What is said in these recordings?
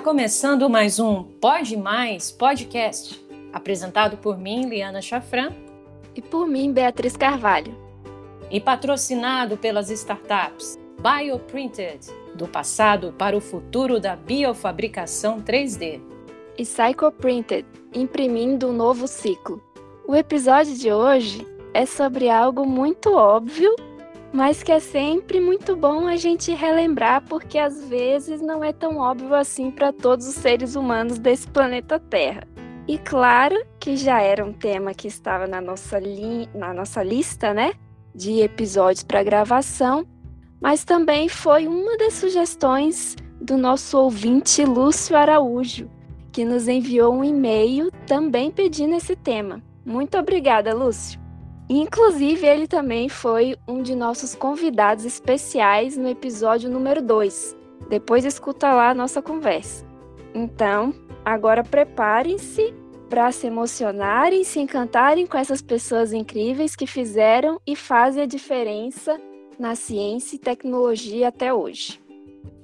Está começando mais um Pode Mais Podcast, apresentado por mim, Liana Chafran. E por mim, Beatriz Carvalho. E patrocinado pelas startups Bioprinted, do passado para o futuro da biofabricação 3D. E Psychoprinted, imprimindo um novo ciclo. O episódio de hoje é sobre algo muito óbvio mas que é sempre muito bom a gente relembrar, porque às vezes não é tão óbvio assim para todos os seres humanos desse planeta Terra. E claro que já era um tema que estava na nossa, li na nossa lista, né, de episódios para gravação, mas também foi uma das sugestões do nosso ouvinte Lúcio Araújo, que nos enviou um e-mail também pedindo esse tema. Muito obrigada, Lúcio. Inclusive, ele também foi um de nossos convidados especiais no episódio número 2. Depois escuta lá a nossa conversa. Então, agora preparem-se para se emocionarem, se encantarem com essas pessoas incríveis que fizeram e fazem a diferença na ciência e tecnologia até hoje.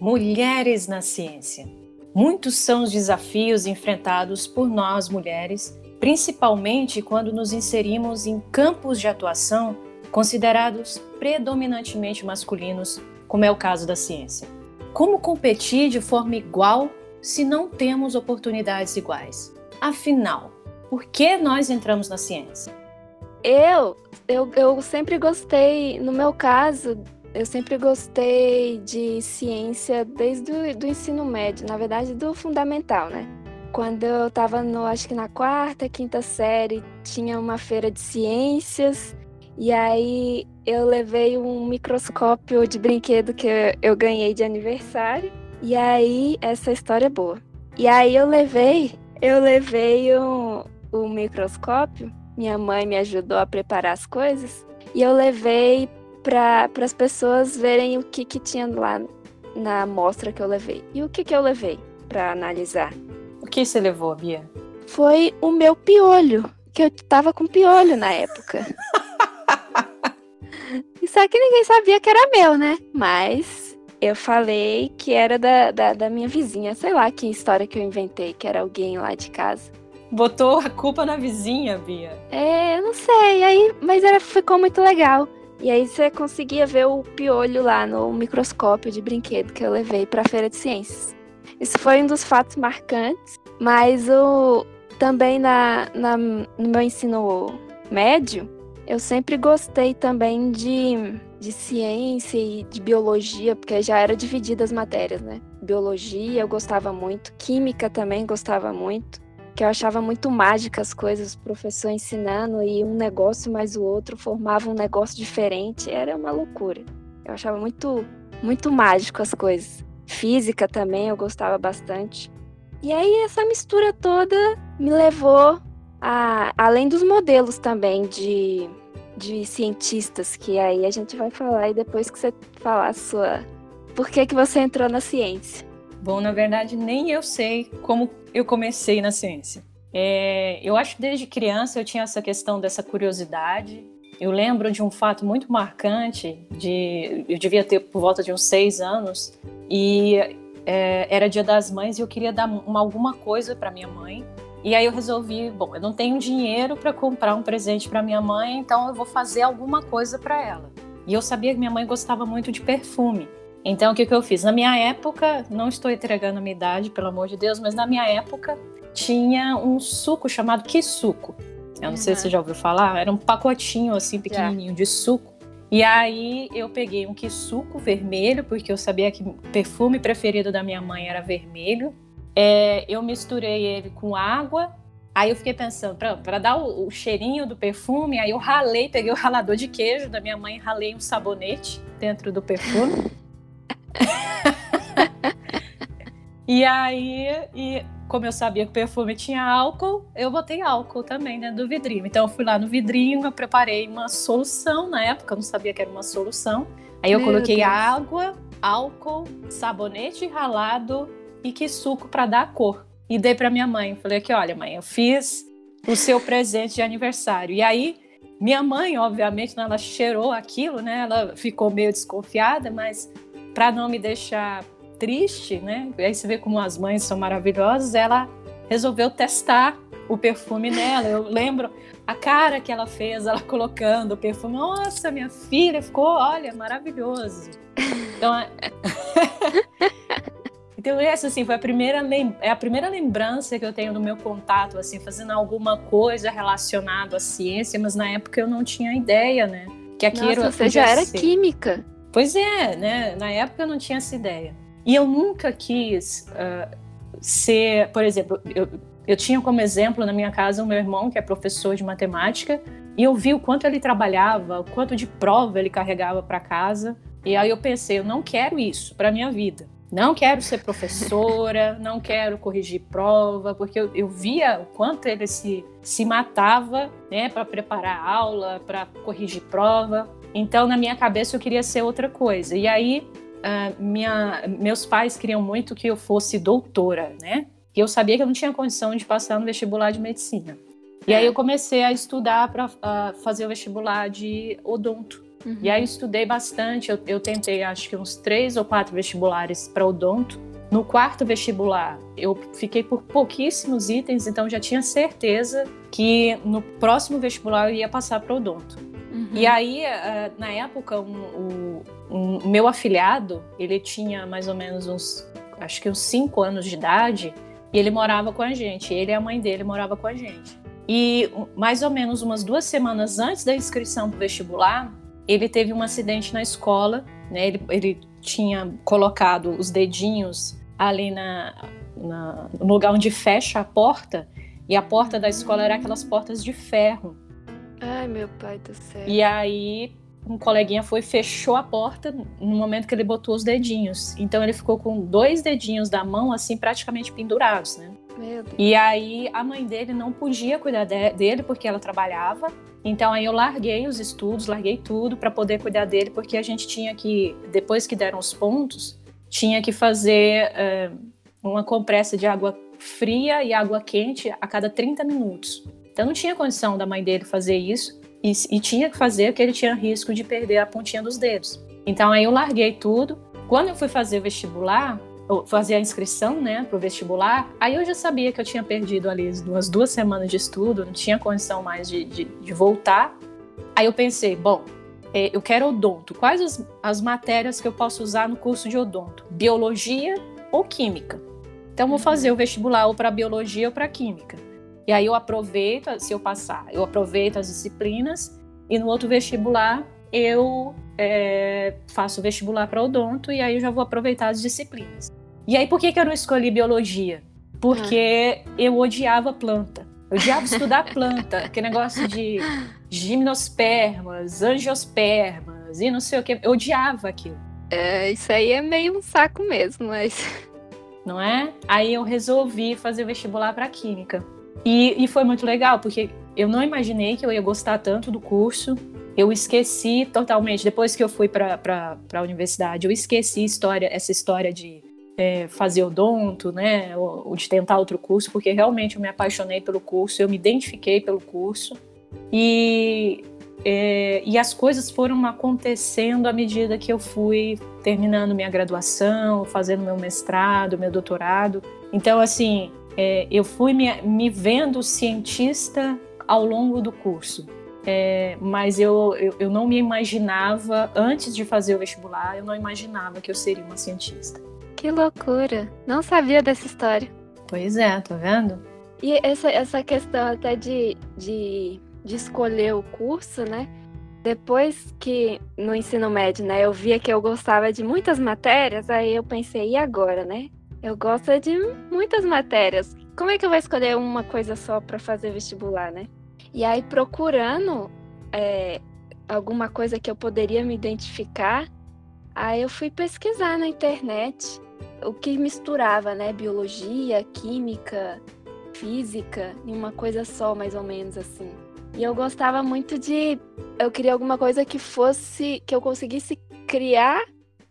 Mulheres na ciência. Muitos são os desafios enfrentados por nós mulheres principalmente quando nos inserimos em campos de atuação considerados predominantemente masculinos, como é o caso da ciência. Como competir de forma igual se não temos oportunidades iguais? Afinal, por que nós entramos na ciência? Eu, eu, eu sempre gostei, no meu caso, eu sempre gostei de ciência desde o do ensino médio, na verdade do fundamental, né? Quando eu estava no, acho que na quarta, quinta série, tinha uma feira de ciências e aí eu levei um microscópio de brinquedo que eu ganhei de aniversário. E aí essa história é boa. E aí eu levei, eu levei um, um microscópio. Minha mãe me ajudou a preparar as coisas e eu levei para as pessoas verem o que que tinha lá na amostra que eu levei. E o que que eu levei para analisar? O que você levou, Bia? Foi o meu piolho, que eu tava com piolho na época. Só que ninguém sabia que era meu, né? Mas eu falei que era da, da, da, minha vizinha. Sei lá que história que eu inventei, que era alguém lá de casa. Botou a culpa na vizinha, Bia. É, eu não sei. Aí, mas era, ficou muito legal. E aí você conseguia ver o piolho lá no microscópio de brinquedo que eu levei para a feira de ciências. Isso foi um dos fatos marcantes, mas o, também na, na, no meu ensino médio, eu sempre gostei também de, de ciência e de biologia, porque já era dividida as matérias, né? Biologia eu gostava muito, química também gostava muito, que eu achava muito mágica as coisas, o professor ensinando e um negócio mais o outro formava um negócio diferente, era uma loucura. Eu achava muito, muito mágico as coisas. Física também eu gostava bastante. E aí essa mistura toda me levou a, além dos modelos também de, de cientistas, que aí a gente vai falar e depois que você falar a sua. Por que, que você entrou na ciência? Bom, na verdade, nem eu sei como eu comecei na ciência. É, eu acho que desde criança eu tinha essa questão dessa curiosidade. Eu lembro de um fato muito marcante, de eu devia ter por volta de uns seis anos, e é, era dia das mães e eu queria dar uma, alguma coisa para minha mãe. E aí eu resolvi, bom, eu não tenho dinheiro para comprar um presente para minha mãe, então eu vou fazer alguma coisa para ela. E eu sabia que minha mãe gostava muito de perfume. Então o que, que eu fiz? Na minha época, não estou entregando a minha idade, pelo amor de Deus, mas na minha época tinha um suco chamado suco. Eu não uhum. sei se você já ouviu falar, era um pacotinho assim pequenininho já. de suco. E aí eu peguei um suco vermelho, porque eu sabia que o perfume preferido da minha mãe era vermelho. É, eu misturei ele com água. Aí eu fiquei pensando, para dar o, o, cheirinho do perfume, aí eu ralei, peguei o ralador de queijo da minha mãe, ralei um sabonete dentro do perfume. e aí, e como eu sabia que o perfume tinha álcool, eu botei álcool também dentro do vidrinho. Então eu fui lá no vidrinho, eu preparei uma solução na época, eu não sabia que era uma solução. Aí eu Meu coloquei Deus. água, álcool, sabonete ralado e que suco para dar a cor. E dei para minha mãe. Falei aqui, olha, mãe, eu fiz o seu presente de aniversário. E aí minha mãe, obviamente, né, ela cheirou aquilo, né? Ela ficou meio desconfiada, mas para não me deixar triste, né? Aí você vê como as mães são maravilhosas, ela resolveu testar o perfume nela. Eu lembro a cara que ela fez, ela colocando o perfume. Nossa, minha filha ficou, olha, maravilhoso. Então, é... então essa assim foi a primeira é a primeira lembrança que eu tenho do meu contato assim, fazendo alguma coisa relacionada à ciência, mas na época eu não tinha ideia, né? Que aquilo Nossa, você já era ser. química. Pois é, né? Na época eu não tinha essa ideia. E eu nunca quis uh, ser, por exemplo, eu, eu tinha como exemplo na minha casa o meu irmão, que é professor de matemática, e eu vi o quanto ele trabalhava, o quanto de prova ele carregava para casa. E aí eu pensei, eu não quero isso para minha vida. Não quero ser professora, não quero corrigir prova, porque eu, eu via o quanto ele se, se matava né, para preparar aula, para corrigir prova. Então, na minha cabeça, eu queria ser outra coisa. E aí, uh, minha, meus pais queriam muito que eu fosse doutora, né? E eu sabia que eu não tinha condição de passar no vestibular de medicina. E aí eu comecei a estudar para uh, fazer o vestibular de odonto. Uhum. E aí eu estudei bastante. Eu, eu tentei, acho que uns três ou quatro vestibulares para odonto. No quarto vestibular, eu fiquei por pouquíssimos itens, então já tinha certeza que no próximo vestibular eu ia passar para odonto. Uhum. E aí, uh, na época, um, meu afilhado, ele tinha mais ou menos uns, acho que uns cinco anos de idade, e ele morava com a gente. Ele e a mãe dele moravam com a gente. E mais ou menos umas duas semanas antes da inscrição para o vestibular, ele teve um acidente na escola. Né? Ele, ele tinha colocado os dedinhos ali na, na, no lugar onde fecha a porta. E a porta da escola era aquelas portas de ferro. Ai, meu pai do céu. E aí um coleguinha foi fechou a porta no momento que ele botou os dedinhos. Então ele ficou com dois dedinhos da mão assim praticamente pendurados, né? Meu Deus. E aí a mãe dele não podia cuidar de, dele porque ela trabalhava. Então aí eu larguei os estudos, larguei tudo para poder cuidar dele porque a gente tinha que depois que deram os pontos tinha que fazer uh, uma compressa de água fria e água quente a cada 30 minutos. Então não tinha condição da mãe dele fazer isso e, e tinha que fazer porque ele tinha risco de perder a pontinha dos dedos. Então aí eu larguei tudo. Quando eu fui fazer o vestibular, fazer a inscrição, né, pro vestibular, aí eu já sabia que eu tinha perdido ali umas duas semanas de estudo, não tinha condição mais de, de, de voltar. Aí eu pensei, bom, é, eu quero odonto. Quais as, as matérias que eu posso usar no curso de odonto? Biologia ou química? Então vou fazer o vestibular ou para biologia ou para química. E aí eu aproveito, se eu passar, eu aproveito as disciplinas e no outro vestibular eu é, faço vestibular para odonto e aí eu já vou aproveitar as disciplinas. E aí por que, que eu não escolhi biologia? Porque ah. eu odiava planta. Eu odiava estudar planta, aquele negócio de gimnospermas, angiospermas e não sei o que. Eu odiava aquilo. É, isso aí é meio um saco mesmo, mas. Não é? Aí eu resolvi fazer o vestibular para química. E, e foi muito legal, porque eu não imaginei que eu ia gostar tanto do curso. Eu esqueci totalmente, depois que eu fui para a universidade, eu esqueci história, essa história de é, fazer odonto, né, ou, ou, de tentar outro curso, porque realmente eu me apaixonei pelo curso, eu me identifiquei pelo curso. E, é, e as coisas foram acontecendo à medida que eu fui terminando minha graduação, fazendo meu mestrado, meu doutorado. Então, assim, é, eu fui me, me, vendo cientista ao longo do curso. É, mas eu, eu, eu, não me imaginava, antes de fazer o vestibular, eu não imaginava que eu seria uma cientista. Que loucura! Não sabia dessa história. Pois é, tá vendo? E essa, essa questão até de, de, de escolher o curso, né? Depois que no ensino médio, né, eu via que eu gostava de muitas matérias, aí eu pensei, e agora, né? Eu gosto de muitas matérias. Como é que eu vou escolher uma coisa só para fazer vestibular, né? E aí, procurando é, alguma coisa que eu poderia me identificar, aí eu fui pesquisar na internet o que misturava, né? Biologia, química, física, em uma coisa só, mais ou menos assim. E eu gostava muito de. Eu queria alguma coisa que fosse. que eu conseguisse criar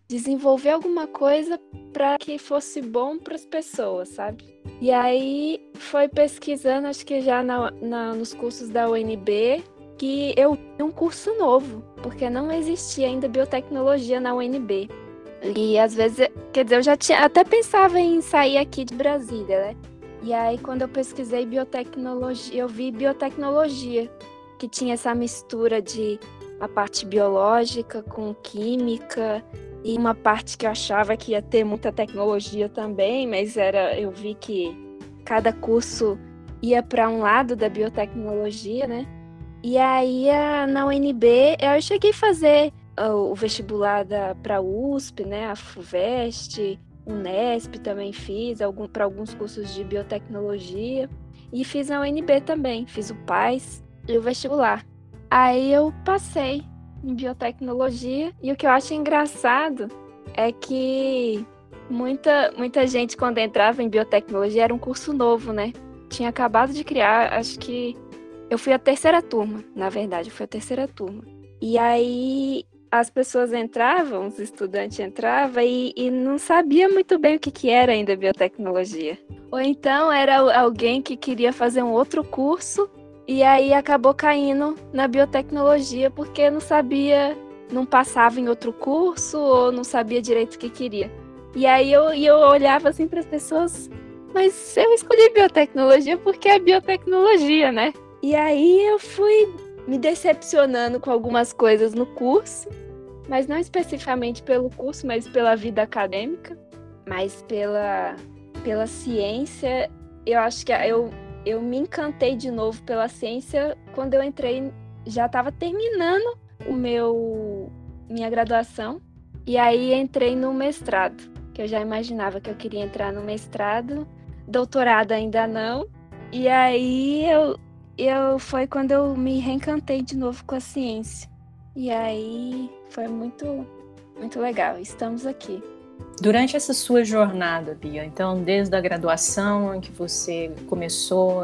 desenvolver alguma coisa para que fosse bom para as pessoas, sabe? E aí foi pesquisando, acho que já na, na, nos cursos da UNB, que eu vi um curso novo, porque não existia ainda biotecnologia na UNB. E às vezes, quer dizer, eu já tinha, até pensava em sair aqui de Brasília, né? E aí, quando eu pesquisei biotecnologia, eu vi biotecnologia, que tinha essa mistura de a parte biológica com química e uma parte que eu achava que ia ter muita tecnologia também, mas era eu vi que cada curso ia para um lado da biotecnologia, né? E aí na UNB eu cheguei a fazer o vestibular para USP, né, a FUVEST, Unesp também fiz, algum, para alguns cursos de biotecnologia. E fiz a UNB também, fiz o PAIS e o vestibular. Aí eu passei em biotecnologia e o que eu acho engraçado é que muita, muita gente, quando entrava em biotecnologia, era um curso novo, né? Tinha acabado de criar, acho que. Eu fui a terceira turma, na verdade, eu fui a terceira turma. E aí as pessoas entravam, os estudantes entravam e, e não sabia muito bem o que, que era ainda biotecnologia. Ou então era alguém que queria fazer um outro curso e aí acabou caindo na biotecnologia porque não sabia, não passava em outro curso ou não sabia direito o que queria. E aí eu, eu olhava assim para as pessoas, mas eu escolhi biotecnologia porque é biotecnologia, né? E aí eu fui me decepcionando com algumas coisas no curso mas não especificamente pelo curso, mas pela vida acadêmica, mas pela, pela ciência. Eu acho que eu, eu me encantei de novo pela ciência quando eu entrei, já estava terminando o meu minha graduação e aí entrei no mestrado, que eu já imaginava que eu queria entrar no mestrado, doutorado ainda não. E aí eu, eu foi quando eu me reencantei de novo com a ciência. E aí foi muito, muito legal. Estamos aqui. Durante essa sua jornada, Bia, então desde a graduação em que você começou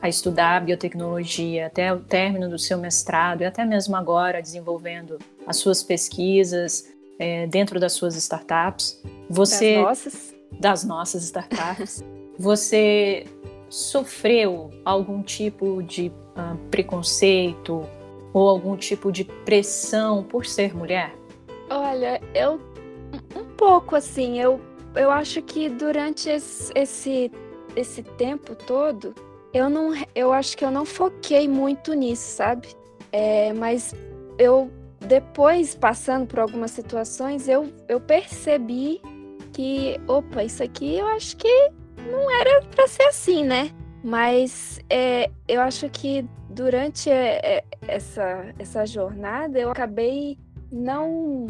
a estudar biotecnologia até o término do seu mestrado e até mesmo agora desenvolvendo as suas pesquisas é, dentro das suas startups, você das nossas, das nossas startups, você sofreu algum tipo de uh, preconceito ou algum tipo de pressão por ser mulher? Olha, eu um pouco assim, eu, eu acho que durante esse, esse, esse tempo todo, eu não eu acho que eu não foquei muito nisso, sabe? É, mas eu depois passando por algumas situações, eu, eu percebi que, opa, isso aqui eu acho que não era para ser assim, né? Mas é, eu acho que durante é, é, essa, essa jornada eu acabei não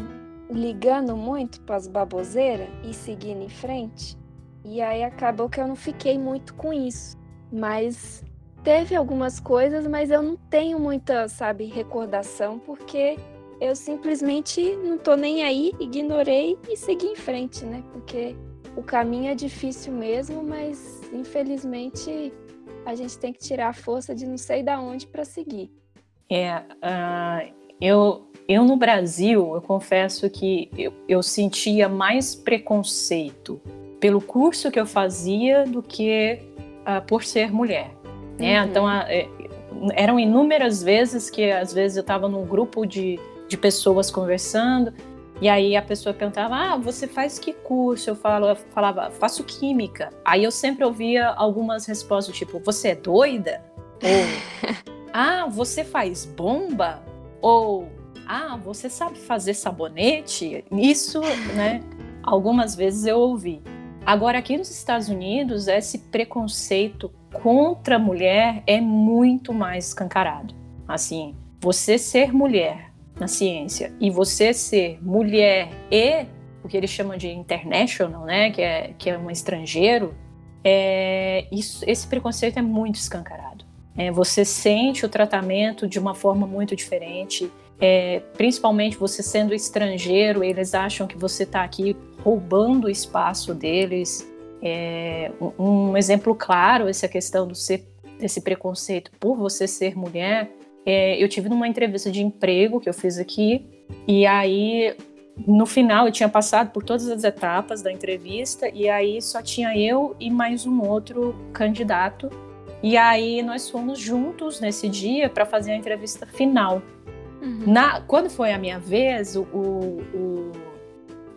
ligando muito para as baboseiras e seguindo em frente. E aí acabou que eu não fiquei muito com isso. Mas teve algumas coisas, mas eu não tenho muita, sabe, recordação, porque eu simplesmente não tô nem aí, ignorei e segui em frente, né? Porque o caminho é difícil mesmo, mas infelizmente a gente tem que tirar a força de não sei da onde para seguir. É, uh, eu, eu no Brasil, eu confesso que eu, eu sentia mais preconceito pelo curso que eu fazia do que uh, por ser mulher. Né? Uhum. Então, uh, eram inúmeras vezes que às vezes eu estava num grupo de, de pessoas conversando e aí a pessoa perguntava: Ah, você faz que curso? Eu, falo, eu falava: Faço química. Aí eu sempre ouvia algumas respostas tipo: Você é doida? Ou Ah, você faz bomba? Ou Ah, você sabe fazer sabonete? Isso, né? Algumas vezes eu ouvi. Agora, aqui nos Estados Unidos, esse preconceito contra a mulher é muito mais escancarado. Assim, você ser mulher na ciência e você ser mulher e o que eles chamam de international, né, que é que é um estrangeiro, é, isso, esse preconceito é muito escancarado. É, você sente o tratamento de uma forma muito diferente. É, principalmente você sendo estrangeiro, eles acham que você está aqui roubando o espaço deles. É, um, um, exemplo claro essa questão do ser, desse preconceito por você ser mulher é, eu tive numa entrevista de emprego que eu fiz aqui, e aí no final eu tinha passado por todas as etapas da entrevista, e aí só tinha eu e mais um outro candidato. E aí nós fomos juntos nesse dia para fazer a entrevista final. Uhum. Na, quando foi a minha vez, o, o,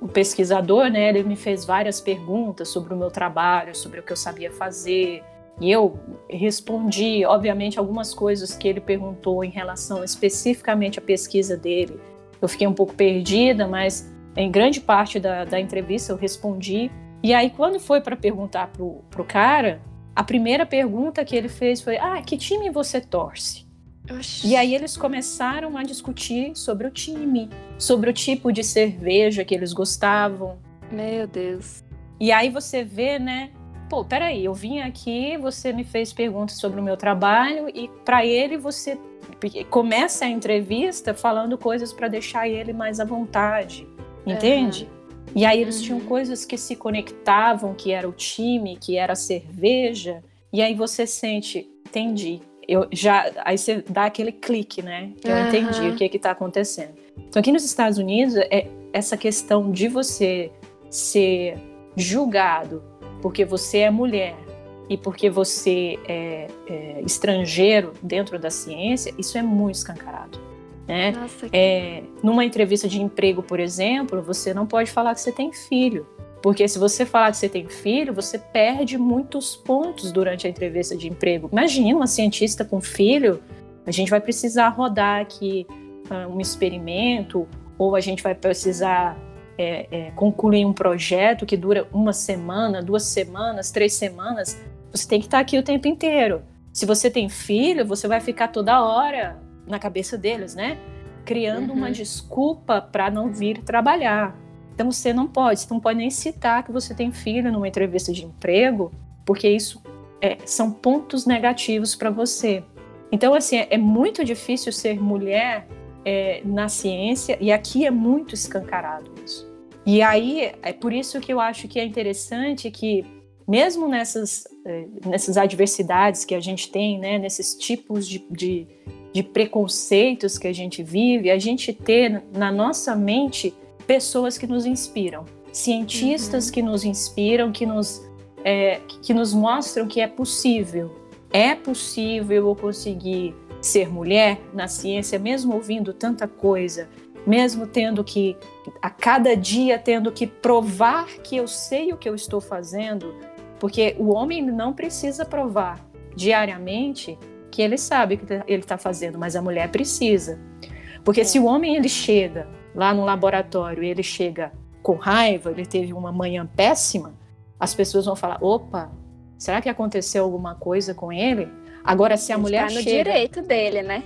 o pesquisador, né, ele me fez várias perguntas sobre o meu trabalho, sobre o que eu sabia fazer, e eu respondi, obviamente, algumas coisas que ele perguntou em relação especificamente à pesquisa dele. Eu fiquei um pouco perdida, mas em grande parte da, da entrevista eu respondi. E aí, quando foi para perguntar pro, pro cara, a primeira pergunta que ele fez foi: Ah, que time você torce? Oxi. E aí eles começaram a discutir sobre o time, sobre o tipo de cerveja que eles gostavam. Meu Deus. E aí você vê, né? Pô, peraí, eu vim aqui, você me fez perguntas sobre o meu trabalho e para ele você começa a entrevista falando coisas para deixar ele mais à vontade, entende? Uhum. E aí eles uhum. tinham coisas que se conectavam, que era o time, que era a cerveja, e aí você sente, entendi, eu já aí você dá aquele clique, né? Eu uhum. entendi o que está acontecendo. Então aqui nos Estados Unidos é essa questão de você ser julgado porque você é mulher e porque você é, é estrangeiro dentro da ciência, isso é muito escancarado. Né? Nossa, que... é, numa entrevista de emprego, por exemplo, você não pode falar que você tem filho. Porque se você falar que você tem filho, você perde muitos pontos durante a entrevista de emprego. Imagina uma cientista com filho, a gente vai precisar rodar aqui uh, um experimento, ou a gente vai precisar é, é, concluir um projeto que dura uma semana, duas semanas, três semanas. Você tem que estar aqui o tempo inteiro. Se você tem filho, você vai ficar toda hora na cabeça deles, né? Criando uhum. uma desculpa para não vir trabalhar. Então você não pode, você não pode nem citar que você tem filho numa entrevista de emprego, porque isso é, são pontos negativos para você. Então, assim, é, muito difícil ser mulher é, na ciência, e aqui é muito escancarado isso. E aí, é por isso que eu acho que é interessante que, mesmo nessas, é, nessas adversidades que a gente tem, né, nesses tipos de, de, de preconceitos que a gente vive, a gente ter na nossa mente pessoas que nos inspiram, cientistas uhum. que nos inspiram, que nos, é, que nos mostram que é possível. É possível eu conseguir ser mulher na ciência, mesmo ouvindo tanta coisa, mesmo tendo que, a cada dia, tendo que provar que eu sei o que eu estou fazendo, porque o homem não precisa provar diariamente que ele sabe o que ele está fazendo, mas a mulher precisa. Porque é. se o homem ele chega lá no laboratório ele chega com raiva, ele teve uma manhã péssima, as pessoas vão falar: opa, será que aconteceu alguma coisa com ele? Agora, se a mulher está no chega, direito dele, né?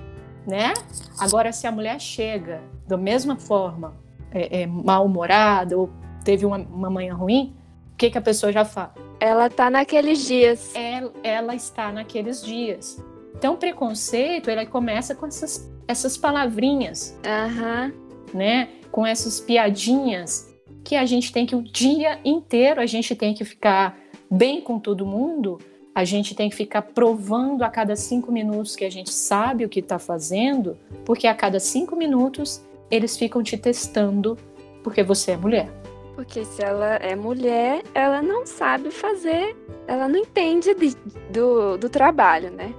Né? Agora, se a mulher chega da mesma forma, é, é, mal-humorada ou teve uma, uma manhã ruim, o que, que a pessoa já fala? Ela está naqueles dias. Ela, ela está naqueles dias. Então, o preconceito, ele começa com essas, essas palavrinhas. Aham. Uhum né? Com essas piadinhas que a gente tem que o dia inteiro a gente tem que ficar bem com todo mundo, a gente tem que ficar provando a cada cinco minutos que a gente sabe o que está fazendo, porque a cada cinco minutos eles ficam te testando porque você é mulher. Porque se ela é mulher, ela não sabe fazer, ela não entende de, do, do trabalho, né?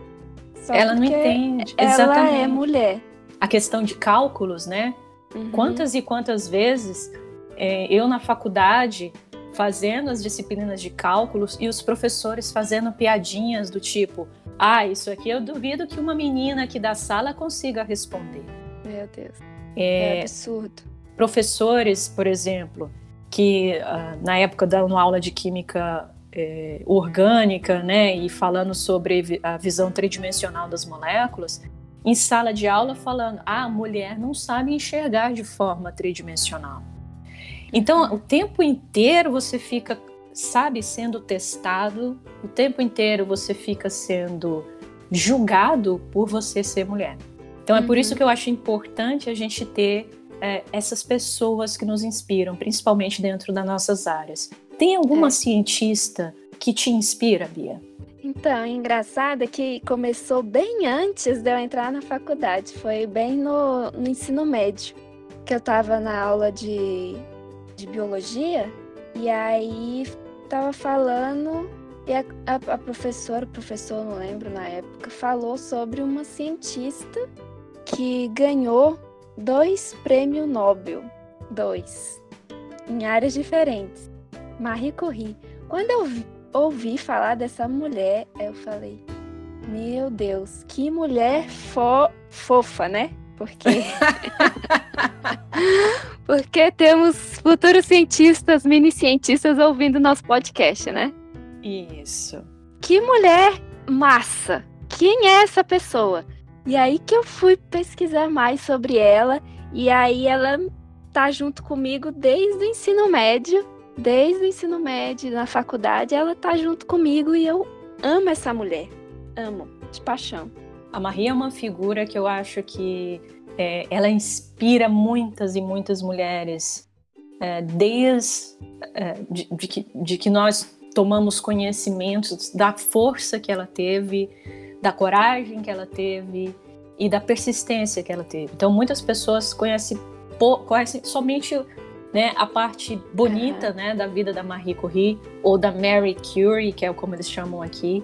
Só ela não entende. Ela é Exatamente. é mulher. A questão de cálculos, né? Uhum. Quantas e quantas vezes é, eu na faculdade fazendo as disciplinas de cálculos e os professores fazendo piadinhas do tipo: ah, isso aqui eu duvido que uma menina aqui da sala consiga responder. Meu Deus. É, é absurdo. Professores, por exemplo, que uh, na época dando aula de química é, orgânica, né, e falando sobre a visão tridimensional das moléculas, em sala de aula falando: ah, a mulher não sabe enxergar de forma tridimensional. Então, o tempo inteiro você fica, sabe, sendo testado, o tempo inteiro você fica sendo julgado por você ser mulher. Então, é por isso uhum. que eu acho importante a gente ter é, essas pessoas que nos inspiram, principalmente dentro das nossas áreas. Tem alguma é. cientista que te inspira, Bia? Então, engraçado é que começou bem antes de eu entrar na faculdade, foi bem no, no ensino médio, que eu estava na aula de, de biologia, e aí estava falando, e a, a, a professora, o professor, não lembro na época, falou sobre uma cientista que ganhou dois prêmios Nobel. Dois. em áreas diferentes. Marie Curie. Quando eu ouvi falar dessa mulher, eu falei: Meu Deus, que mulher fo fofa, né? Porque. Porque temos futuros cientistas, mini cientistas ouvindo nosso podcast, né? Isso. Que mulher massa! Quem é essa pessoa? E aí que eu fui pesquisar mais sobre ela, e aí ela tá junto comigo desde o ensino médio, desde o ensino médio, na faculdade, ela tá junto comigo e eu amo essa mulher. Amo, de paixão. A Maria é uma figura que eu acho que é, ela inspira muitas e muitas mulheres, é, desde é, de, de, que, de que nós tomamos conhecimento da força que ela teve, da coragem que ela teve e da persistência que ela teve. Então, muitas pessoas conhecem, conhecem somente né, a parte bonita né, da vida da Marie Curie ou da Mary Curie, que é como eles chamam aqui,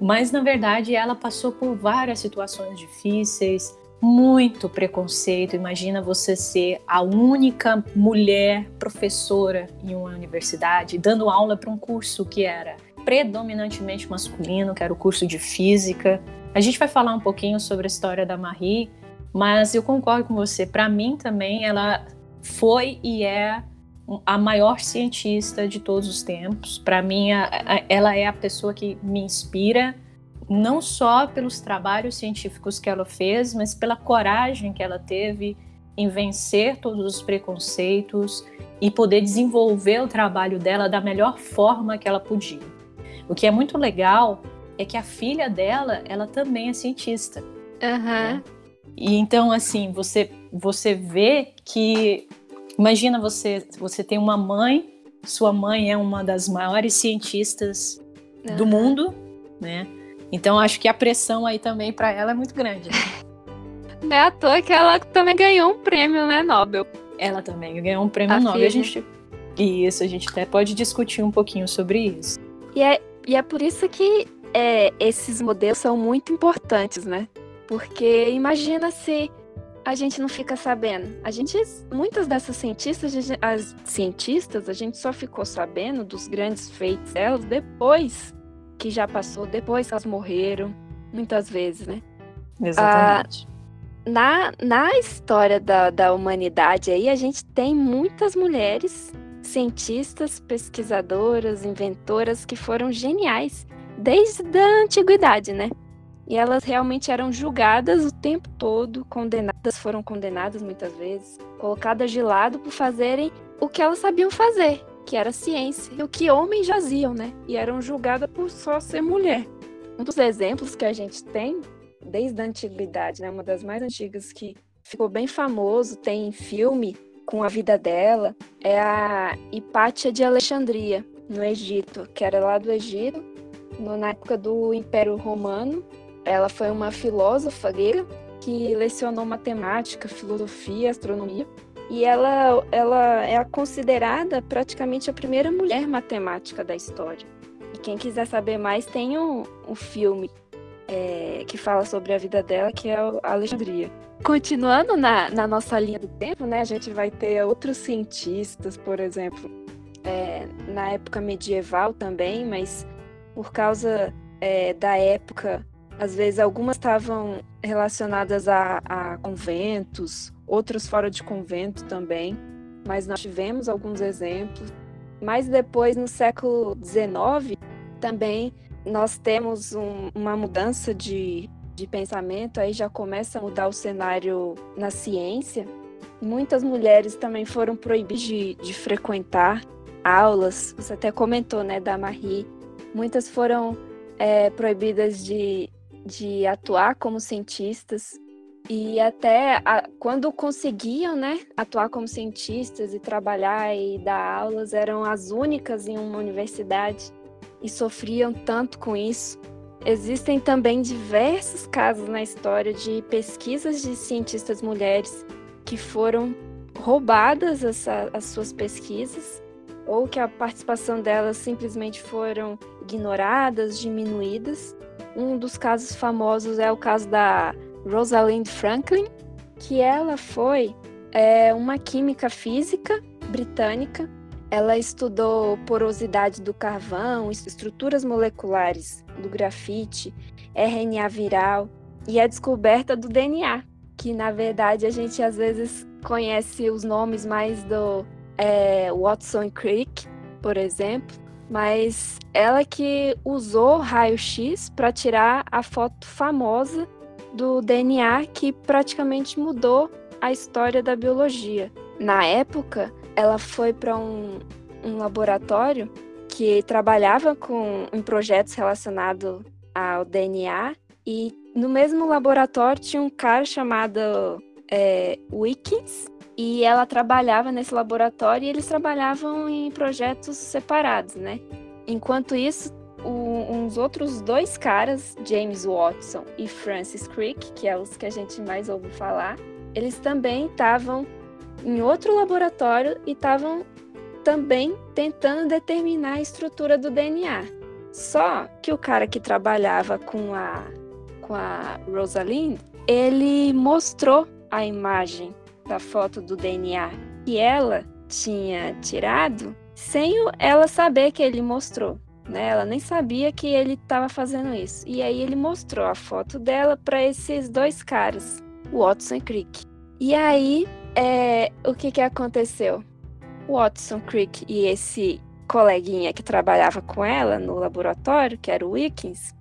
mas na verdade ela passou por várias situações difíceis, muito preconceito. Imagina você ser a única mulher professora em uma universidade, dando aula para um curso que era predominantemente masculino, que era o curso de física. A gente vai falar um pouquinho sobre a história da Marie, mas eu concordo com você. Para mim também, ela foi e é a maior cientista de todos os tempos. Para mim, ela é a pessoa que me inspira, não só pelos trabalhos científicos que ela fez, mas pela coragem que ela teve em vencer todos os preconceitos e poder desenvolver o trabalho dela da melhor forma que ela podia. O que é muito legal é que a filha dela, ela também é cientista. Uhum. Né? E então, assim, você, você vê que. Imagina você, você tem uma mãe, sua mãe é uma das maiores cientistas uhum. do mundo, né? Então acho que a pressão aí também para ela é muito grande. Né? Não é à toa que ela também ganhou um prêmio, né, Nobel. Ela também ganhou um prêmio a Nobel. Filha. A gente isso, a gente até pode discutir um pouquinho sobre isso. E é, e é por isso que é, esses modelos são muito importantes, né? Porque imagina se a gente não fica sabendo. A gente, muitas dessas cientistas, as cientistas, a gente só ficou sabendo dos grandes feitos delas depois que já passou, depois que elas morreram, muitas vezes, né? Exatamente. Ah, na, na história da, da humanidade aí, a gente tem muitas mulheres cientistas, pesquisadoras, inventoras que foram geniais desde a antiguidade, né? E elas realmente eram julgadas o tempo todo, condenadas, foram condenadas muitas vezes, colocadas de lado por fazerem o que elas sabiam fazer, que era ciência, e o que homens jaziam, né? E eram julgadas por só ser mulher. Um dos exemplos que a gente tem desde a antiguidade, né? Uma das mais antigas que ficou bem famoso, tem filme com a vida dela, é a Hipátia de Alexandria, no Egito, que era lá do Egito, na época do Império Romano. Ela foi uma filósofa grega que lecionou matemática, filosofia, astronomia. E ela, ela é considerada praticamente a primeira mulher matemática da história. E quem quiser saber mais, tem um, um filme é, que fala sobre a vida dela, que é a Alexandria. Continuando na, na nossa linha do tempo, né, a gente vai ter outros cientistas, por exemplo, é, na época medieval também, mas por causa é, da época, às vezes algumas estavam relacionadas a, a conventos, outras fora de convento também, mas nós tivemos alguns exemplos. Mas depois, no século XIX, também nós temos um, uma mudança de, de pensamento, aí já começa a mudar o cenário na ciência. Muitas mulheres também foram proibidas de, de frequentar aulas. Você até comentou, né, da Marie. Muitas foram é, proibidas de, de atuar como cientistas e até a, quando conseguiam, né, atuar como cientistas e trabalhar e dar aulas, eram as únicas em uma universidade e sofriam tanto com isso. Existem também diversos casos na história de pesquisas de cientistas mulheres que foram roubadas essa, as suas pesquisas ou que a participação delas simplesmente foram ignoradas, diminuídas. Um dos casos famosos é o caso da Rosalind Franklin, que ela foi é, uma química física britânica. Ela estudou porosidade do carvão, estruturas moleculares do grafite, RNA viral e a descoberta do DNA, que na verdade a gente às vezes conhece os nomes mais do é, Watson Crick, por exemplo, mas ela que usou raio-x para tirar a foto famosa do DNA que praticamente mudou a história da biologia. Na época, ela foi para um, um laboratório que trabalhava com em projetos relacionados ao DNA e no mesmo laboratório tinha um cara chamado é, Wickens e ela trabalhava nesse laboratório e eles trabalhavam em projetos separados, né? Enquanto isso, o, uns outros dois caras, James Watson e Francis Crick, que é os que a gente mais ouve falar, eles também estavam em outro laboratório e estavam também tentando determinar a estrutura do DNA. Só que o cara que trabalhava com a, com a Rosalind, ele mostrou a imagem da foto do DNA que ela tinha tirado sem ela saber que ele mostrou. Né? Ela nem sabia que ele estava fazendo isso. E aí ele mostrou a foto dela para esses dois caras, Watson e Crick. E aí, é, o que, que aconteceu? Watson, Crick e esse coleguinha que trabalhava com ela no laboratório, que era o Wickens,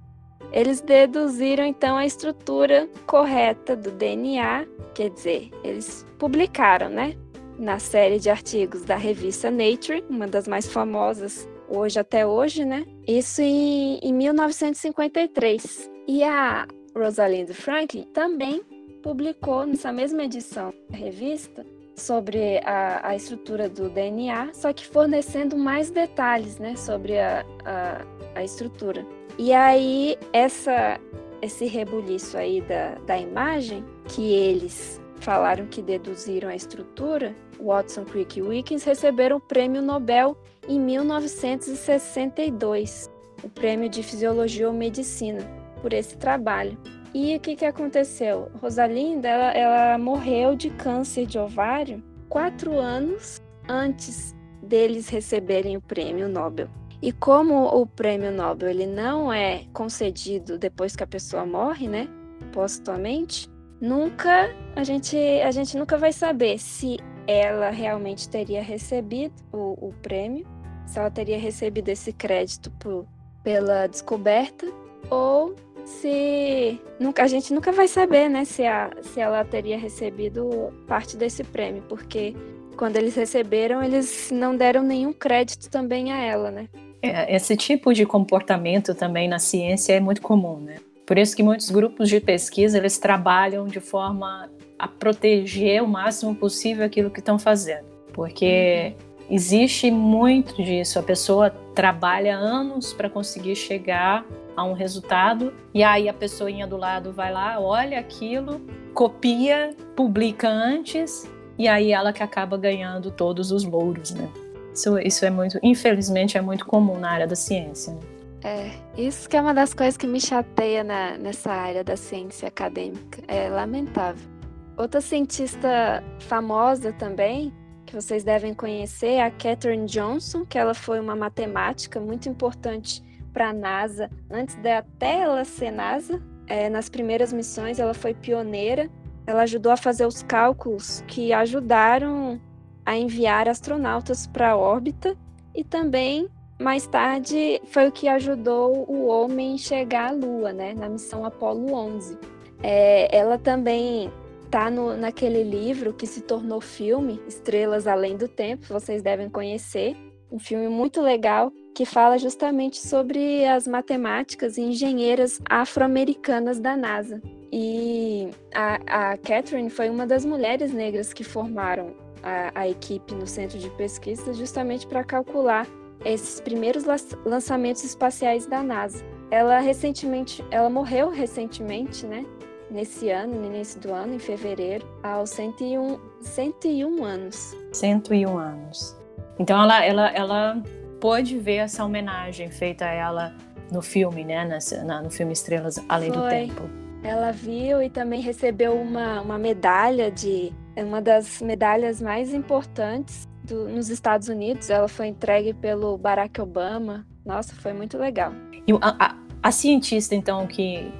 eles deduziram então a estrutura correta do DNA, quer dizer, eles publicaram, né, na série de artigos da revista Nature, uma das mais famosas hoje até hoje, né? Isso em, em 1953. E a Rosalind Franklin também publicou nessa mesma edição da revista sobre a, a estrutura do DNA, só que fornecendo mais detalhes né, sobre a, a, a estrutura. E aí, essa, esse rebuliço aí da, da imagem, que eles falaram que deduziram a estrutura, Watson, Crick e Wickens receberam o Prêmio Nobel em 1962, o Prêmio de Fisiologia ou Medicina, por esse trabalho. E o que, que aconteceu? Rosalinda, ela, ela morreu de câncer de ovário quatro anos antes deles receberem o Prêmio Nobel. E como o Prêmio Nobel ele não é concedido depois que a pessoa morre, né, postumamente, nunca a gente a gente nunca vai saber se ela realmente teria recebido o, o prêmio, se ela teria recebido esse crédito por, pela descoberta ou se nunca a gente nunca vai saber, né, se, a, se ela teria recebido parte desse prêmio, porque quando eles receberam, eles não deram nenhum crédito também a ela, né? É, esse tipo de comportamento também na ciência é muito comum, né? Por isso que muitos grupos de pesquisa eles trabalham de forma a proteger o máximo possível aquilo que estão fazendo, porque existe muito disso. A pessoa trabalha anos para conseguir chegar a um resultado e aí a pessoinha do lado vai lá, olha aquilo, copia, publica antes e aí ela que acaba ganhando todos os louros, né? Isso, isso é muito, infelizmente, é muito comum na área da ciência. Né? É, isso que é uma das coisas que me chateia na, nessa área da ciência acadêmica. É lamentável. Outra cientista famosa também, que vocês devem conhecer, é a Catherine Johnson, que ela foi uma matemática muito importante para a NASA, antes de até ela ser NASA. É, nas primeiras missões, ela foi pioneira. Ela ajudou a fazer os cálculos que ajudaram a enviar astronautas para a órbita e também mais tarde foi o que ajudou o homem chegar à Lua, né, na missão Apollo 11. É, ela também está naquele livro que se tornou filme, Estrelas Além do Tempo, vocês devem conhecer, um filme muito legal que fala justamente sobre as matemáticas e engenheiras afro-americanas da NASA. E a, a Catherine foi uma das mulheres negras que formaram a, a equipe no centro de pesquisa justamente para calcular esses primeiros lançamentos espaciais da NASA. Ela recentemente, ela morreu recentemente, né? Nesse ano, no início do ano, em fevereiro, aos 101, 101 anos. 101 anos. Então ela, ela, ela pôde ver essa homenagem feita a ela no filme, né? Na, no filme Estrelas Além Foi. do Tempo. Ela viu e também recebeu uma, uma medalha de. Uma das medalhas mais importantes do, nos Estados Unidos. Ela foi entregue pelo Barack Obama. Nossa, foi muito legal. E a, a, a cientista, então, que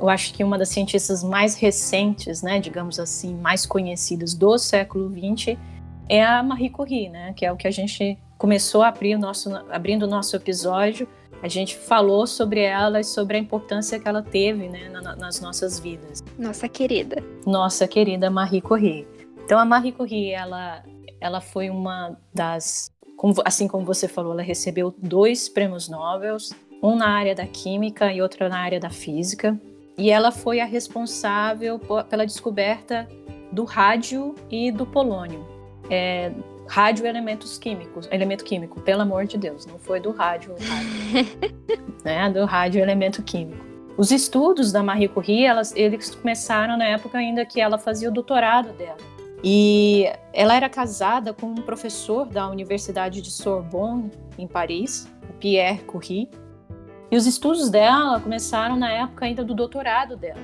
eu acho que uma das cientistas mais recentes, né, digamos assim, mais conhecidas do século XX é a Marie Curie, né, que é o que a gente começou a abrir o nosso, abrindo o nosso episódio. A gente falou sobre ela e sobre a importância que ela teve né, na, nas nossas vidas. Nossa querida. Nossa querida Marie Curie. Então a Marie Curie, ela, ela foi uma das, assim como você falou, ela recebeu dois prêmios Nobel, um na área da química e outro na área da física. E ela foi a responsável pela descoberta do rádio e do polônio. É, rádio elementos químicos, elemento químico, pelo amor de Deus, não foi do rádio, rádio né, do rádio elemento químico. Os estudos da Marie Curie, elas, eles começaram na época ainda que ela fazia o doutorado dela. E ela era casada com um professor da Universidade de Sorbonne, em Paris, o Pierre Curie, e os estudos dela começaram na época ainda do doutorado dela.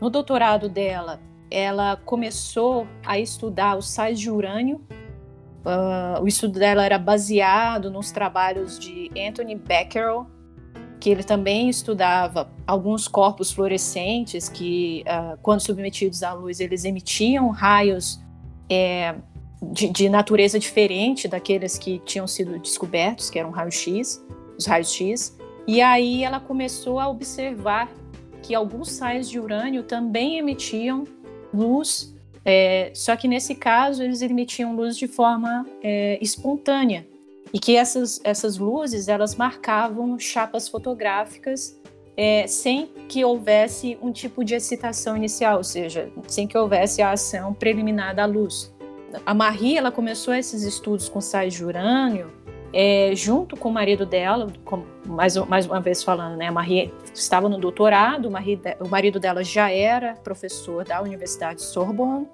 No doutorado dela, ela começou a estudar os sais de urânio. Uh, o estudo dela era baseado nos trabalhos de Anthony Becquerel, que ele também estudava alguns corpos fluorescentes que, uh, quando submetidos à luz, eles emitiam raios é, de, de, natureza diferente daqueles que tinham sido descobertos, que eram raio-x, os raios-x. E aí ela começou a observar que alguns sais de urânio também emitiam luz, é, só que nesse caso eles emitiam luz de forma é, espontânea e que essas, essas luzes elas marcavam chapas fotográficas é, sem que houvesse um tipo de excitação inicial, ou seja, sem que houvesse a ação preliminar da luz. A Marie ela começou esses estudos com sais de urânio é, junto com o marido dela, com, mais, mais uma vez falando, né, a Marie estava no doutorado, o marido, o marido dela já era professor da Universidade de Sorbonne,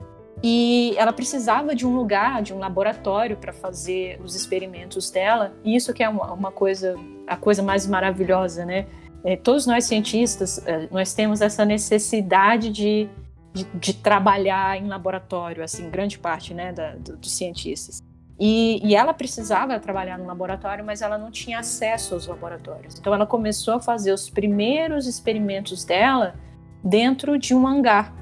e ela precisava de um lugar, de um laboratório para fazer os experimentos dela, e isso que é uma, uma coisa, a coisa mais maravilhosa, né? É, todos nós cientistas, é, nós temos essa necessidade de, de, de, trabalhar em laboratório, assim, grande parte, né, da, do, dos cientistas. E, e, ela precisava trabalhar no laboratório, mas ela não tinha acesso aos laboratórios. Então ela começou a fazer os primeiros experimentos dela dentro de um hangar,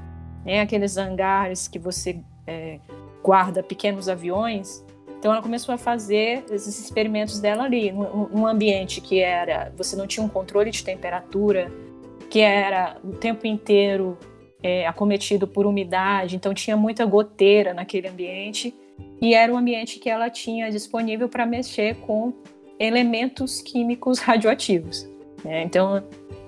né? aqueles hangares que você é, guarda pequenos aviões. Então ela começou a fazer esses experimentos dela ali, num, ambiente que era, você não tinha um controle de temperatura, que era o tempo inteiro é, acometido por umidade, então tinha muita goteira naquele ambiente e era um ambiente que ela tinha disponível para mexer com elementos químicos radioativos. Né? Então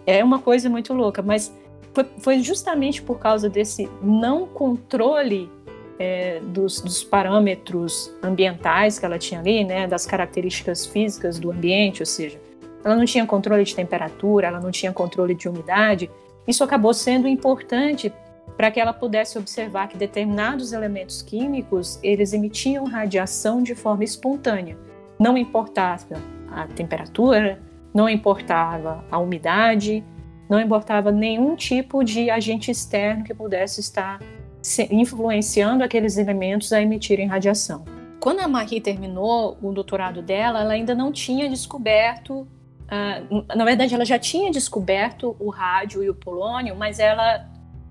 é uma coisa muito louca, mas foi, foi justamente por causa desse não controle é, dos, dos, parâmetros ambientais que ela tinha ali, né, das características físicas do ambiente, ou seja, ela não tinha controle de temperatura, ela não tinha controle de umidade. Isso acabou sendo importante para que ela pudesse observar que determinados elementos químicos eles emitiam radiação de forma espontânea. Não importava a temperatura, não importava a umidade, não importava nenhum tipo de agente externo que pudesse estar influenciando aqueles elementos a emitirem radiação. Quando a Marie terminou o doutorado dela, ela ainda não tinha descoberto Uh, na verdade, ela já tinha descoberto o rádio e o polônio, mas ela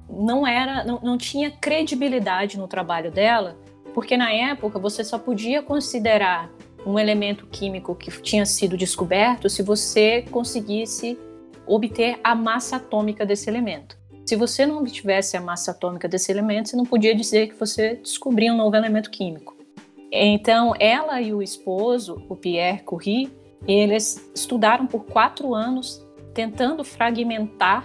não era, não, não tinha credibilidade no trabalho dela, porque na época você só podia considerar um elemento químico que tinha sido descoberto se você conseguisse obter a massa atômica desse elemento. Se você não obtivesse a massa atômica desse elemento, você não podia dizer que você descobriu um novo elemento químico. Então, ela e o esposo, o Pierre Curie, eles estudaram por quatro anos tentando fragmentar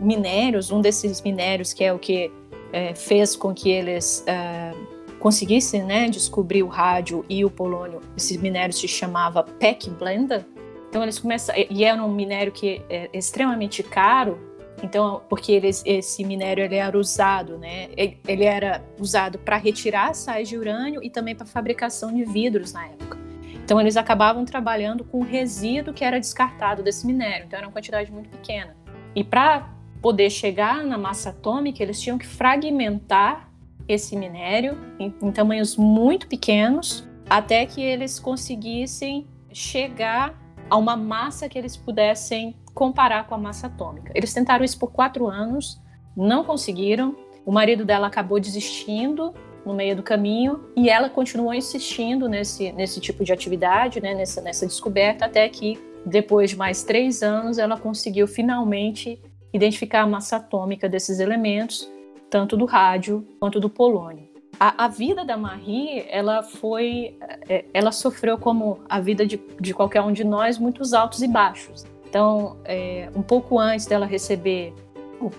minérios, um desses minérios que é o que é, fez com que eles é, conseguissem né, descobrir o rádio e o polônio, esse minério se chamava PEC Blender. Então eles começaram, e era um minério que é extremamente caro, então porque eles, esse minério ele era usado, né? Ele era usado para retirar sais de urânio e também para fabricação de vidros na época. Então eles acabavam trabalhando com o resíduo que era descartado desse minério, então era uma quantidade muito pequena. E para poder chegar na massa atômica, eles tinham que fragmentar esse minério em, em tamanhos muito pequenos até que eles conseguissem chegar a uma massa que eles pudessem comparar com a massa atômica. Eles tentaram isso por quatro anos, não conseguiram. O marido dela acabou desistindo no meio do caminho e ela continuou insistindo nesse, nesse tipo de atividade, né, nessa, nessa descoberta, até que depois de mais três anos ela conseguiu finalmente identificar a massa atômica desses elementos, tanto do rádio quanto do polônio. A, a, vida da Marie, ela foi, é, ela sofreu como a vida de, de qualquer um de nós, muitos altos e baixos. Então, é, um pouco antes dela receber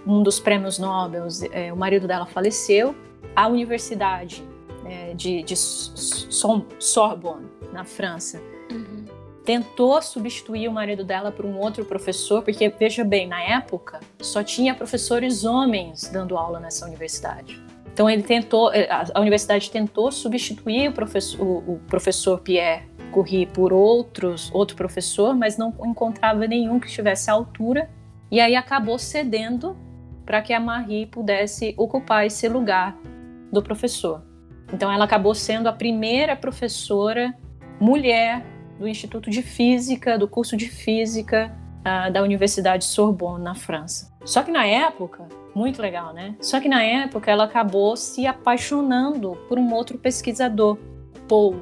um dos prêmios Nobel, é, o marido dela faleceu. A universidade é, de, de Sorbonne, na França, uhum. tentou substituir o marido dela por um outro professor, porque, veja bem, na época só tinha professores homens dando aula nessa universidade. Então ele tentou, é, a universidade tentou substituir o professor, o professor Pierre Curie por outros, outro professor, mas não encontrava nenhum que estivesse à altura. E aí acabou cedendo para que a Marie pudesse ocupar esse lugar do professor. Então ela acabou sendo a primeira professora mulher do Instituto de Física, do curso de Física uh, da Universidade Sorbonne, na França. Só que na época, muito legal, né? Só que na época ela acabou se apaixonando por um outro pesquisador, Paul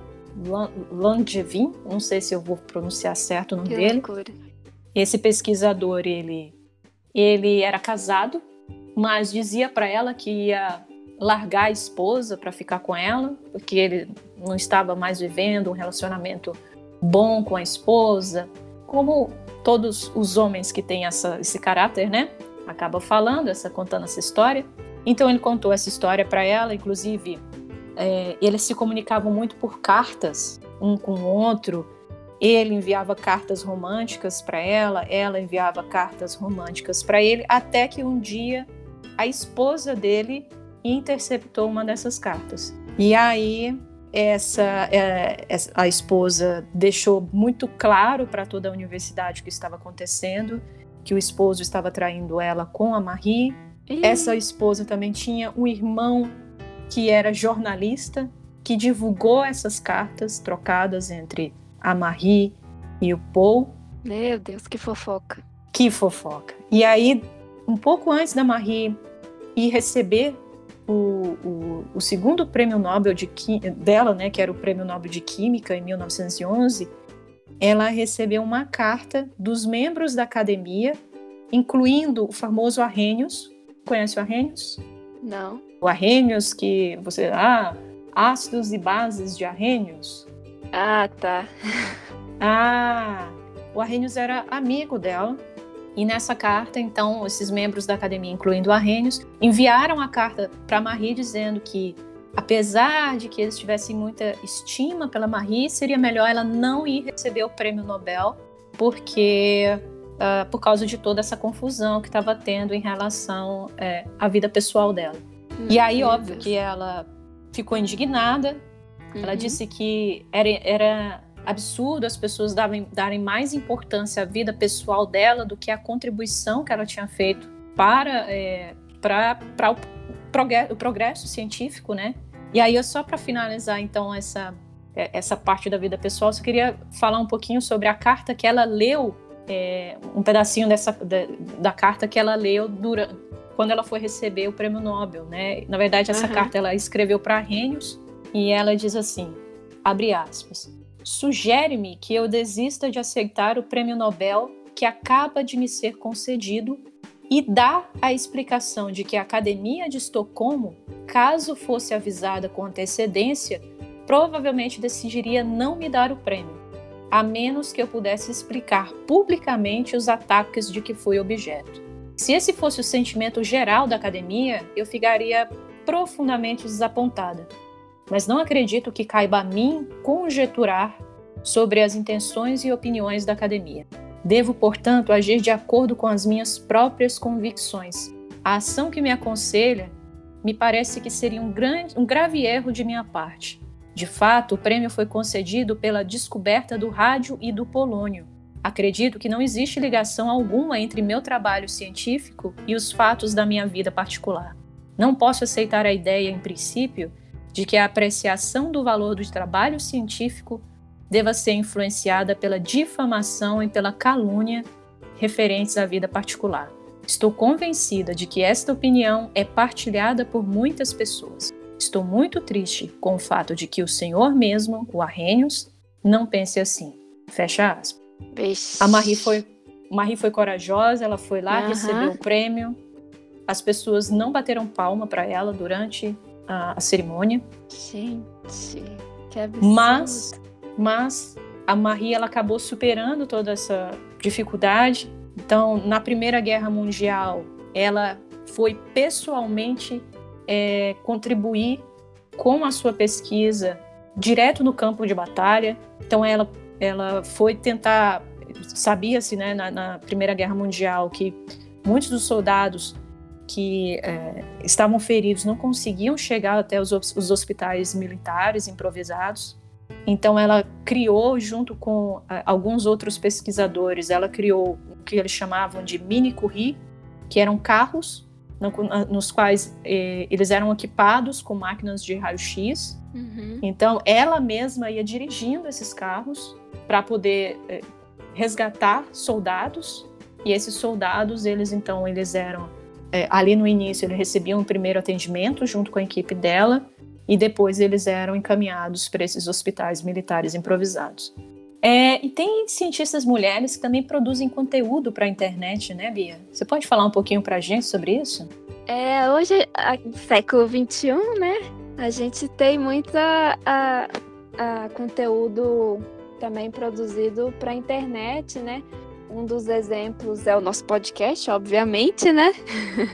Langevin, não sei se eu vou pronunciar certo o nome que dele. Loucura. Esse pesquisador, ele, ele era casado, mas dizia para ela que ia largar a esposa para ficar com ela, porque ele não estava mais vivendo um relacionamento bom com a esposa, como todos os homens que têm essa, esse caráter, né? Acaba falando, essa contando essa história. Então ele contou essa história para ela, inclusive é, eles se comunicavam muito por cartas, um com o outro. Ele enviava cartas românticas para ela, ela enviava cartas românticas para ele, até que um dia a esposa dele interceptou uma dessas cartas. E aí essa, é, a esposa deixou muito claro para toda a universidade o que estava acontecendo, que o esposo estava traindo ela com a Marie. E... Essa esposa também tinha um irmão que era jornalista, que divulgou essas cartas trocadas entre a Marie e o Paul. Meu Deus, que fofoca. Que fofoca. E aí, um pouco antes da Marie ir receber o, o, o segundo prêmio Nobel de, dela, né, que era o prêmio Nobel de Química em 1911, ela recebeu uma carta dos membros da academia, incluindo o famoso Arrhenius. Conhece o Arrhenius? Não. O Arrhenius que você ah, ácidos e bases de Arrhenius. Ah, tá. ah, o Arrhenius era amigo dela e nessa carta, então, esses membros da academia, incluindo Arrhenius, enviaram a carta para Marie dizendo que, apesar de que eles tivessem muita estima pela Marie, seria melhor ela não ir receber o prêmio Nobel, porque uh, por causa de toda essa confusão que estava tendo em relação é, à vida pessoal dela. Hum, e aí, óbvio Deus. que ela ficou indignada. Uhum. Ela disse que era, era absurdo as pessoas darem, darem mais importância à vida pessoal dela do que a contribuição que ela tinha feito para, é, para, para o, progresso, o progresso científico, né? E aí, só para finalizar, então, essa, é, essa parte da vida pessoal, eu queria falar um pouquinho sobre a carta que ela leu, é, um pedacinho dessa, da, da, carta que ela leu durante, quando ela foi receber o prêmio Nobel, né? Na verdade, essa uhum. carta ela escreveu para Arrhenius e ela diz assim, abre aspas, sugere-me que eu desista de aceitar o prêmio Nobel que acaba de me ser concedido e dá a explicação de que a Academia de Estocolmo, caso fosse avisada com antecedência, provavelmente decidiria não me dar o prêmio, a menos que eu pudesse explicar publicamente os ataques de que fui objeto. Se esse fosse o sentimento geral da academia, eu ficaria profundamente desapontada mas não acredito que caiba a mim conjeturar sobre as intenções e opiniões da academia. Devo, portanto, agir de acordo com as minhas próprias convicções. A ação que me aconselha me parece que seria um, grande, um grave erro de minha parte. De fato, o prêmio foi concedido pela descoberta do rádio e do polônio. Acredito que não existe ligação alguma entre meu trabalho científico e os fatos da minha vida particular. Não posso aceitar a ideia, em princípio, de que a apreciação do valor do trabalho científico deva ser influenciada pela difamação e pela calúnia referentes à vida particular. Estou convencida de que esta opinião é partilhada por muitas pessoas. Estou muito triste com o fato de que o Senhor mesmo, o Arrhenius, não pense assim. Fecha aspas. A Marie foi, Marie foi corajosa, ela foi lá, uhum. recebeu o prêmio. As pessoas não bateram palma para ela durante a, a, cerimônia. Gente, que absurdo. Mas, mas a Marie ela acabou superando toda essa dificuldade. Então, na Primeira Guerra Mundial, ela foi pessoalmente é, contribuir com a sua pesquisa direto no campo de batalha. Então, ela, ela foi tentar. Sabia-se né, na, na, Primeira Guerra Mundial que muitos dos soldados que é, estavam feridos não conseguiam chegar até os, os hospitais militares improvisados. Então, ela criou, junto com uh, alguns outros pesquisadores, ela criou o que eles chamavam de mini curri, que eram carros no, nos quais eh, eles eram equipados com máquinas de raio-x. Uhum. Então, ela mesma ia dirigindo esses carros para poder eh, resgatar soldados. E esses soldados, eles então, eles eram eh, ali no início, eles recebiam o primeiro atendimento junto com a equipe dela e depois eles eram encaminhados para esses hospitais militares improvisados. É, e tem cientistas mulheres que também produzem conteúdo para a internet, né, Bia? Você pode falar um pouquinho para a gente sobre isso? É, hoje, século XXI, né, a gente tem muita a, a conteúdo também produzido para a internet, né? Um dos exemplos é o nosso podcast, obviamente, né?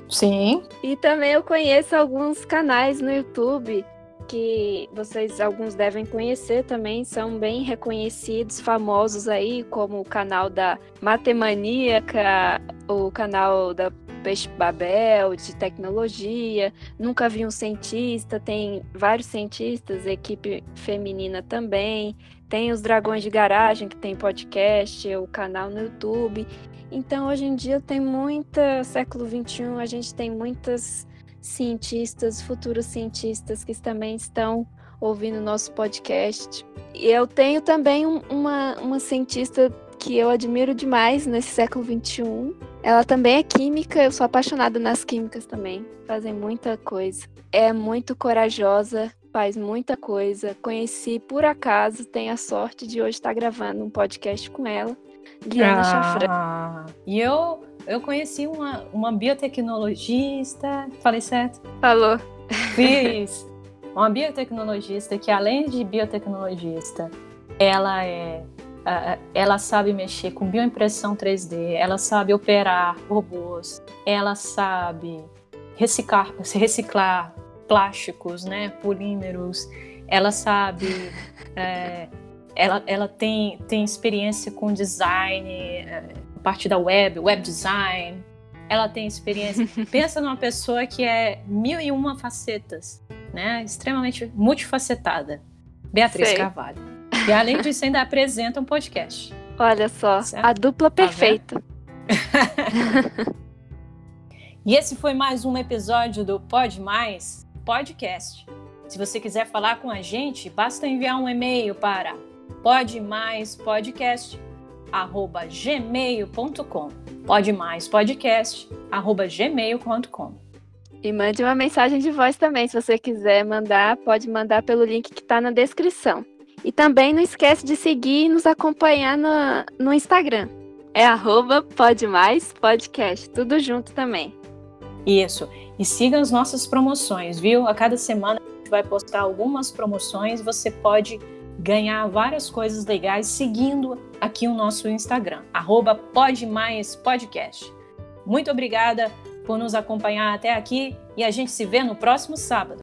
Sim. e também eu conheço alguns canais no YouTube que vocês alguns devem conhecer também, são bem reconhecidos, famosos aí, como o canal da Matemaníaca, o canal da Peixe Babel, de tecnologia. Nunca vi um cientista, tem vários cientistas, equipe feminina também. Tem os Dragões de Garagem, que tem podcast, o canal no YouTube. Então, hoje em dia tem muita, século XXI, a gente tem muitas cientistas, futuros cientistas que também estão ouvindo nosso podcast. E eu tenho também um, uma, uma cientista que eu admiro demais nesse século XXI. Ela também é química, eu sou apaixonada nas químicas também. Fazem muita coisa. É muito corajosa, faz muita coisa. Conheci por acaso, tenho a sorte de hoje estar gravando um podcast com ela. Liana ah, E eu eu conheci uma, uma biotecnologista. Falei certo? Falou. Fiz. Uma biotecnologista que, além de biotecnologista, ela é. Ela sabe mexer com bioimpressão 3D, ela sabe operar robôs, ela sabe reciclar, reciclar plásticos, né, polímeros, ela sabe é, ela, ela tem, tem experiência com design, é, parte da web, web design. Ela tem experiência. Pensa numa pessoa que é mil e uma facetas, né? Extremamente multifacetada. Beatriz Sei. Carvalho. E além disso, ainda apresenta um podcast. Olha só, certo? a dupla tá perfeita. e esse foi mais um episódio do Pode Mais Podcast. Se você quiser falar com a gente, basta enviar um e-mail para podemaispodcast.com arroba gmail.com. Pode mais podcast, arroba gmail.com. E mande uma mensagem de voz também, se você quiser mandar, pode mandar pelo link que está na descrição. E também não esquece de seguir e nos acompanhar no, no Instagram. É arroba podcast, tudo junto também. Isso. E siga as nossas promoções, viu? A cada semana a gente vai postar algumas promoções, você pode ganhar várias coisas legais seguindo aqui o nosso Instagram, arroba Muito obrigada por nos acompanhar até aqui e a gente se vê no próximo sábado.